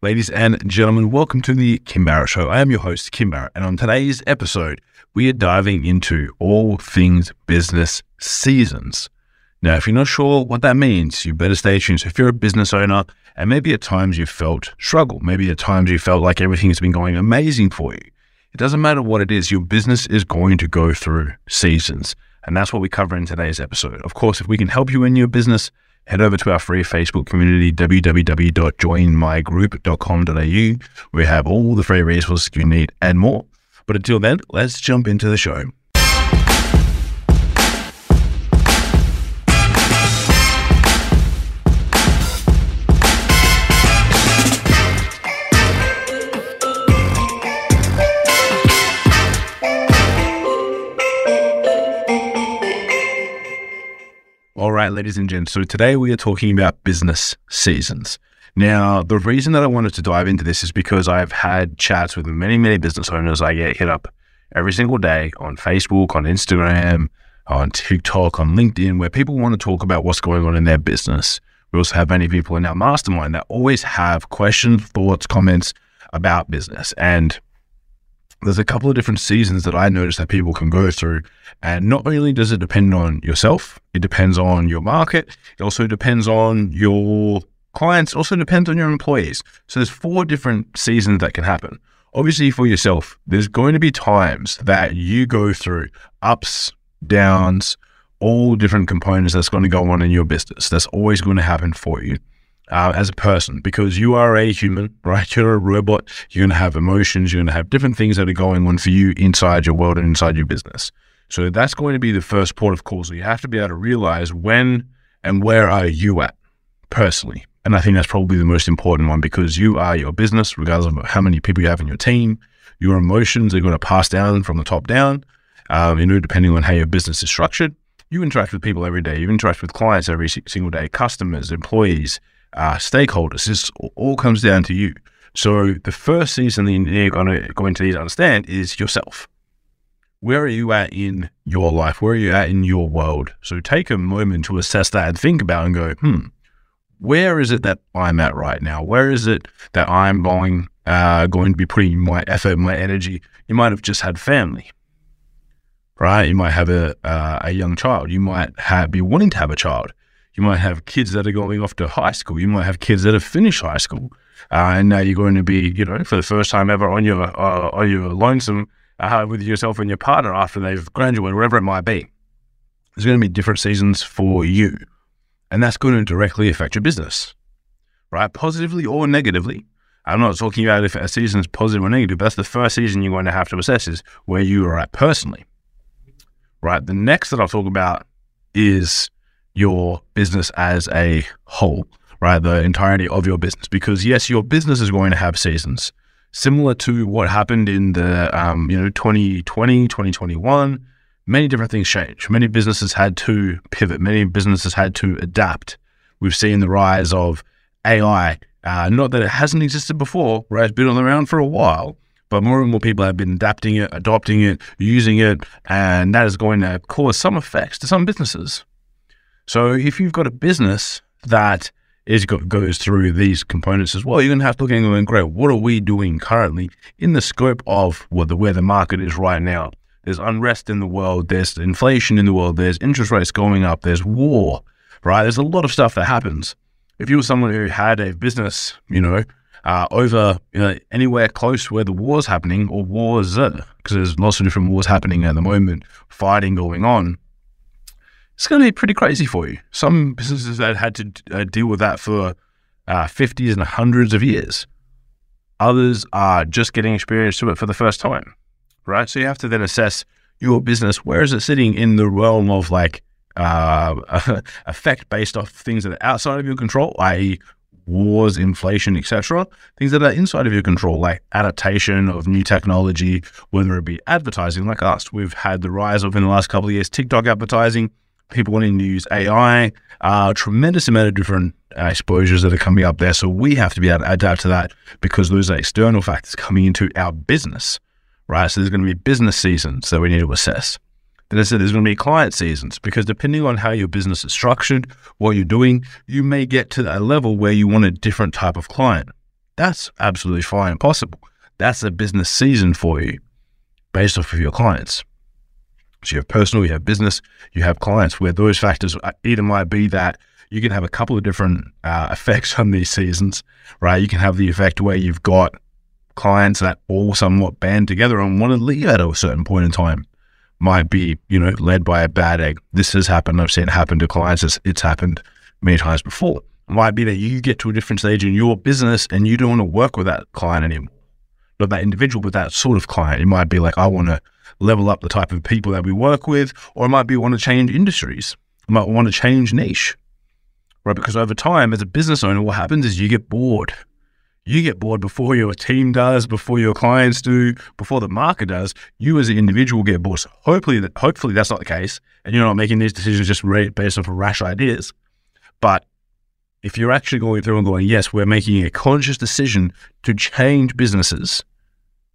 Ladies and gentlemen, welcome to the Kim Barrett Show. I am your host, Kim Barrett, and on today's episode, we are diving into all things business seasons. Now, if you're not sure what that means, you better stay tuned. So, if you're a business owner and maybe at times you felt struggle, maybe at times you felt like everything's been going amazing for you, it doesn't matter what it is, your business is going to go through seasons. And that's what we cover in today's episode. Of course, if we can help you in your business, head over to our free Facebook community, www.joinmygroup.com.au. We have all the free resources you need and more. But until then, let's jump into the show. Right, ladies and gents. So today we are talking about business seasons. Now, the reason that I wanted to dive into this is because I've had chats with many, many business owners. I get hit up every single day on Facebook, on Instagram, on TikTok, on LinkedIn, where people want to talk about what's going on in their business. We also have many people in our mastermind that always have questions, thoughts, comments about business. And there's a couple of different seasons that I notice that people can go through. And not only does it depend on yourself, it depends on your market, it also depends on your clients, also depends on your employees. So there's four different seasons that can happen. Obviously, for yourself, there's going to be times that you go through ups, downs, all different components that's going to go on in your business. That's always going to happen for you uh, as a person because you are a human, right? You're a robot. You're going to have emotions. You're going to have different things that are going on for you inside your world and inside your business. So that's going to be the first port of call. So you have to be able to realize when and where are you at personally. And I think that's probably the most important one because you are your business, regardless of how many people you have in your team. Your emotions are going to pass down from the top down, um, you know, depending on how your business is structured. You interact with people every day. You interact with clients every single day, customers, employees, uh, stakeholders. This all comes down to you. So the first season that you're going to go into these understand is yourself. Where are you at in your life? Where are you at in your world? So take a moment to assess that and think about and go, hmm, where is it that I'm at right now? Where is it that I'm going uh, going to be putting my effort, my energy? You might have just had family, right? You might have a uh, a young child. You might have, be wanting to have a child. You might have kids that are going off to high school. You might have kids that have finished high school, uh, and now you're going to be, you know, for the first time ever on your uh, on your lonesome uh, with yourself and your partner after they've graduated, wherever it might be. There's going to be different seasons for you, and that's going to directly affect your business, right? Positively or negatively. I'm not talking about if a season is positive or negative. That's the first season you're going to have to assess is where you are at personally, right? The next that I'll talk about is your business as a whole, right? The entirety of your business. Because yes, your business is going to have seasons similar to what happened in the, um, you know, 2020, 2021. Many different things change. Many businesses had to pivot. Many businesses had to adapt. We've seen the rise of AI. Uh, not that it hasn't existed before, right? It's been around for a while, but more and more people have been adapting it, adopting it, using it, and that is going to cause some effects to some businesses. So if you've got a business that is goes through these components as well, you're going to have to look at and great, what are we doing currently in the scope of what the, where the market is right now? There's unrest in the world, there's inflation in the world, there's interest rates going up, there's war, right? There's a lot of stuff that happens. If you were someone who had a business, you know, uh, over you know, anywhere close where the war's happening or wars, because there's lots of different wars happening at the moment, fighting going on, it's going to be pretty crazy for you. Some businesses that had to uh, deal with that for uh, 50s and hundreds of years. Others are just getting experience to it for the first time, right? So you have to then assess your business. Where is it sitting in the realm of like uh, effect based off things that are outside of your control, i.e., wars, inflation, etc. Things that are inside of your control, like adaptation of new technology, whether it be advertising, like us. We've had the rise of in the last couple of years TikTok advertising people wanting to use AI, uh, tremendous amount of different exposures that are coming up there. So we have to be able to adapt to that because those are external factors coming into our business, right? So there's going to be business seasons that we need to assess. Then I said there's going to be client seasons because depending on how your business is structured, what you're doing, you may get to a level where you want a different type of client. That's absolutely fine and possible. That's a business season for you based off of your clients. So you have personal, you have business, you have clients where those factors uh, either might be that you can have a couple of different uh, effects on these seasons, right? You can have the effect where you've got clients that all somewhat band together and want to leave at a certain point in time. Might be, you know, led by a bad egg. This has happened. I've seen it happen to clients. It's, it's happened many times before. Might be that you get to a different stage in your business and you don't want to work with that client anymore. Not that individual, but that sort of client. It might be like, I want to level up the type of people that we work with, or it might be want to change industries. I might want to change niche right? Because over time, as a business owner, what happens is you get bored. You get bored before your team does, before your clients do, before the market does. You as an individual get bored. So hopefully, that, hopefully that's not the case, and you're not making these decisions just based off of rash ideas. But if you're actually going through and going, yes, we're making a conscious decision to change businesses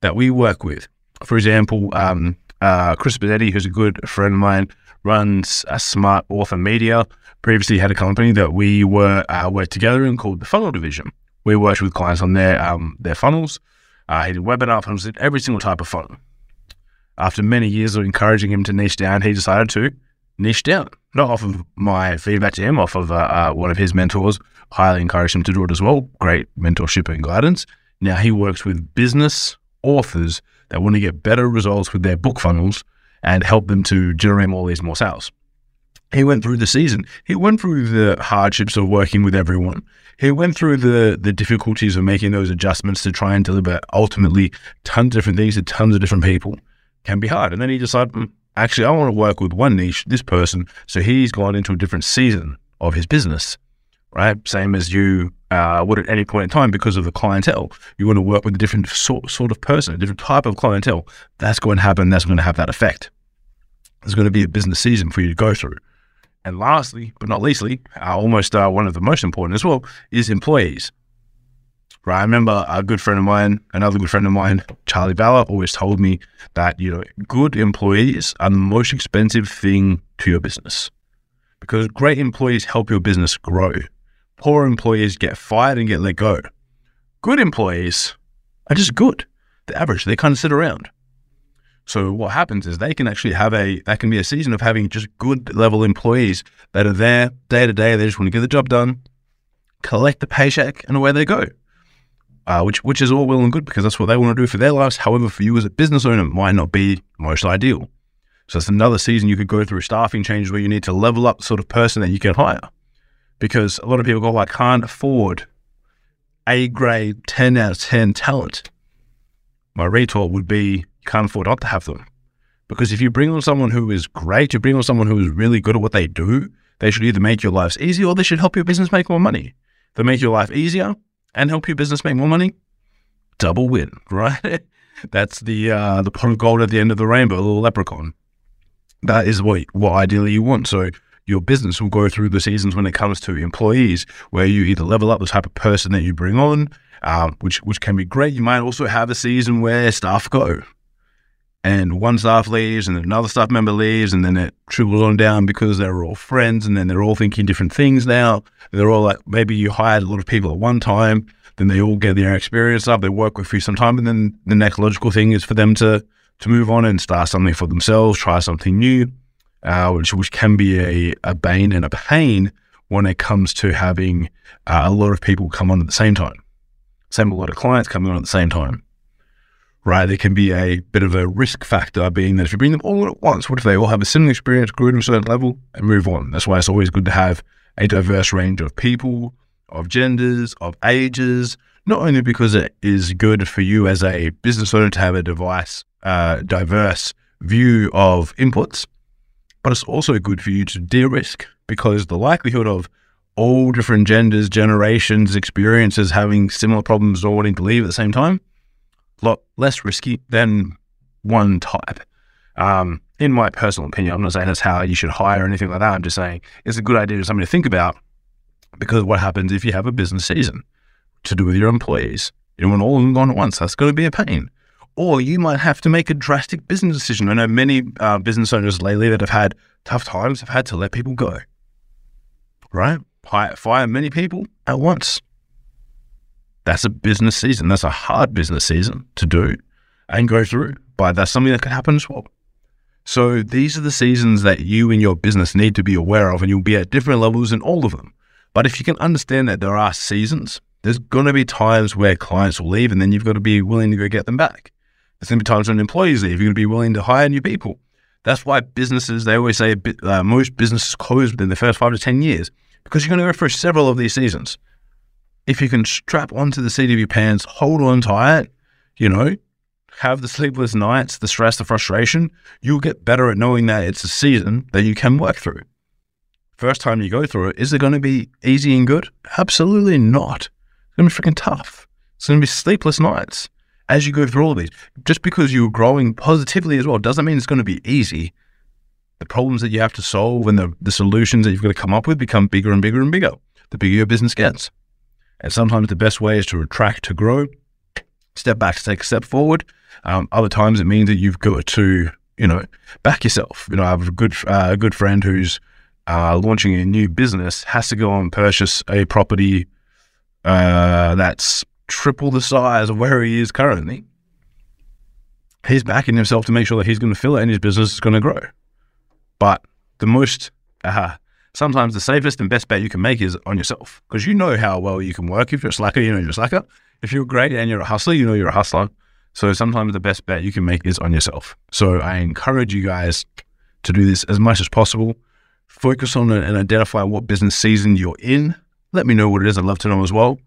that we work with. For example, um, uh, Chris Benetti, who's a good friend of mine, runs a smart author media. Previously had a company that we were uh, worked together in called the Funnel Division. We worked with clients on their um, their funnels. Uh, he did webinar funnels, did every single type of funnel. After many years of encouraging him to niche down, he decided to niche down. Not off of my feedback to him, off of uh, uh, one of his mentors. Highly encouraged him to do it as well. Great mentorship and guidance. Now he works with business authors that want to get better results with their book funnels and help them to generate more leads, more sales. He went through the season. He went through the hardships of working with everyone. He went through the the difficulties of making those adjustments to try and deliver ultimately tons of different things to tons of different people. Can be hard. And then he decided, hmm, actually, I want to work with one niche, this person. So he's gone into a different season of his business, right? Same as you uh, would at any point in time because of the clientele. You want to work with a different sort, sort of person, a different type of clientele. That's going to happen. That's going to have that effect. There's going to be a business season for you to go through. And lastly, but not leastly, uh, almost uh, one of the most important as well, is employees. Right. I remember a good friend of mine, another good friend of mine, Charlie Balla, always told me that, you know, good employees are the most expensive thing to your business because great employees help your business grow. Poor employees get fired and get let go. Good employees are just good. The average, they kind of sit around. So what happens is they can actually have a that can be a season of having just good level employees that are there day to day. They just want to get the job done, collect the paycheck, and away they go. Uh, which which is all well and good because that's what they want to do for their lives. However, for you as a business owner, it might not be most ideal. So it's another season you could go through staffing changes where you need to level up the sort of person that you can hire because a lot of people go, I can't afford A grade, 10 out of 10 talent. My retort would be, you can't afford not to have them. Because if you bring on someone who is great, you bring on someone who is really good at what they do, they should either make your lives easier or they should help your business make more money. They make your life easier and help your business make more money, double win, right? That's the uh, the pot of gold at the end of the rainbow, a little leprechaun. That is what what ideally you want. So your business will go through the seasons when it comes to employees, where you either level up the type of person that you bring on, um, which which can be great. You might also have a season where staff go, and one staff leaves, and another staff member leaves, and then it trickles on down because they're all friends, and then they're all thinking different things now. They're all like maybe you hired a lot of people at one time, then they all get their experience up, they work with you some time, and then the next logical thing is for them to to move on and start something for themselves, try something new uh, which, which can be a, a bane and a pain when it comes to having uh, a lot of people come on at the same time. Same, a lot of clients coming on at the same time, right? There can be a bit of a risk factor being that if you bring them all at once, what if they all have a similar experience, grow to a certain level, and move on? That's why it's always good to have a diverse range of people, of genders, of ages, not only because it is good for you as a business owner to have a device, uh, diverse view of inputs, but it's also good for you to de-risk because the likelihood of all different genders, generations, experiences having similar problems or wanting to leave at the same time, a lot less risky than one type. Um, in my personal opinion, I'm not saying that's how you should hire or anything like that. I'm just saying it's a good idea, something to think about because what happens if you have a business season to do with your employees? You don't want all of them gone at once. That's going to be a pain or you might have to make a drastic business decision. I know many uh, business owners lately that have had tough times have had to let people go, right? Fire, many people at once. That's a business season. That's a hard business season to do and go through, but that's something that can happen as well. So these are the seasons that you and your business need to be aware of, and you'll be at different levels in all of them. But if you can understand that there are seasons, there's going to be times where clients will leave, and then you've got to be willing to go get them back. There's going to be times when employees leave. You're going to be willing to hire new people. That's why businesses, they always say uh, most businesses close within the first five to 10 years because you're going to go through several of these seasons. If you can strap onto the seat of your pants, hold on tight, you know, have the sleepless nights, the stress, the frustration, you'll get better at knowing that it's a season that you can work through. First time you go through it, is it going to be easy and good? Absolutely not. It's going to be freaking tough. It's going to be sleepless nights as you go through all of these. Just because you're growing positively as well doesn't mean it's going to be easy. The problems that you have to solve and the, the solutions that you've got to come up with become bigger and bigger and bigger the bigger your business gets. And sometimes the best way is to retract to grow, step back to take a step forward. Um, other times it means that you've got to, you know, back yourself. You know, I have a good uh, a good friend who's uh, launching a new business, has to go and purchase a property uh, that's triple the size of where he is currently, he's backing himself to make sure that he's going to fill it and his business is going to grow. But the most, uh, sometimes the safest and best bet you can make is on yourself because you know how well you can work. If you're a slacker, you know you're a slacker. If you're great and you're a hustler, you know you're a hustler. So sometimes the best bet you can make is on yourself. So I encourage you guys to do this as much as possible. Focus on it and identify what business season you're in. Let me know what it is. I'd love to know as well.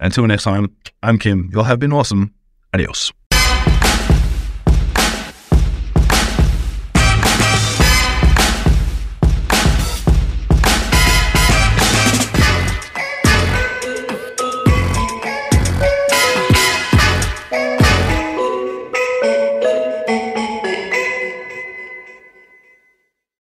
Until next time, I'm Kim. Y'all have been awesome. Adios.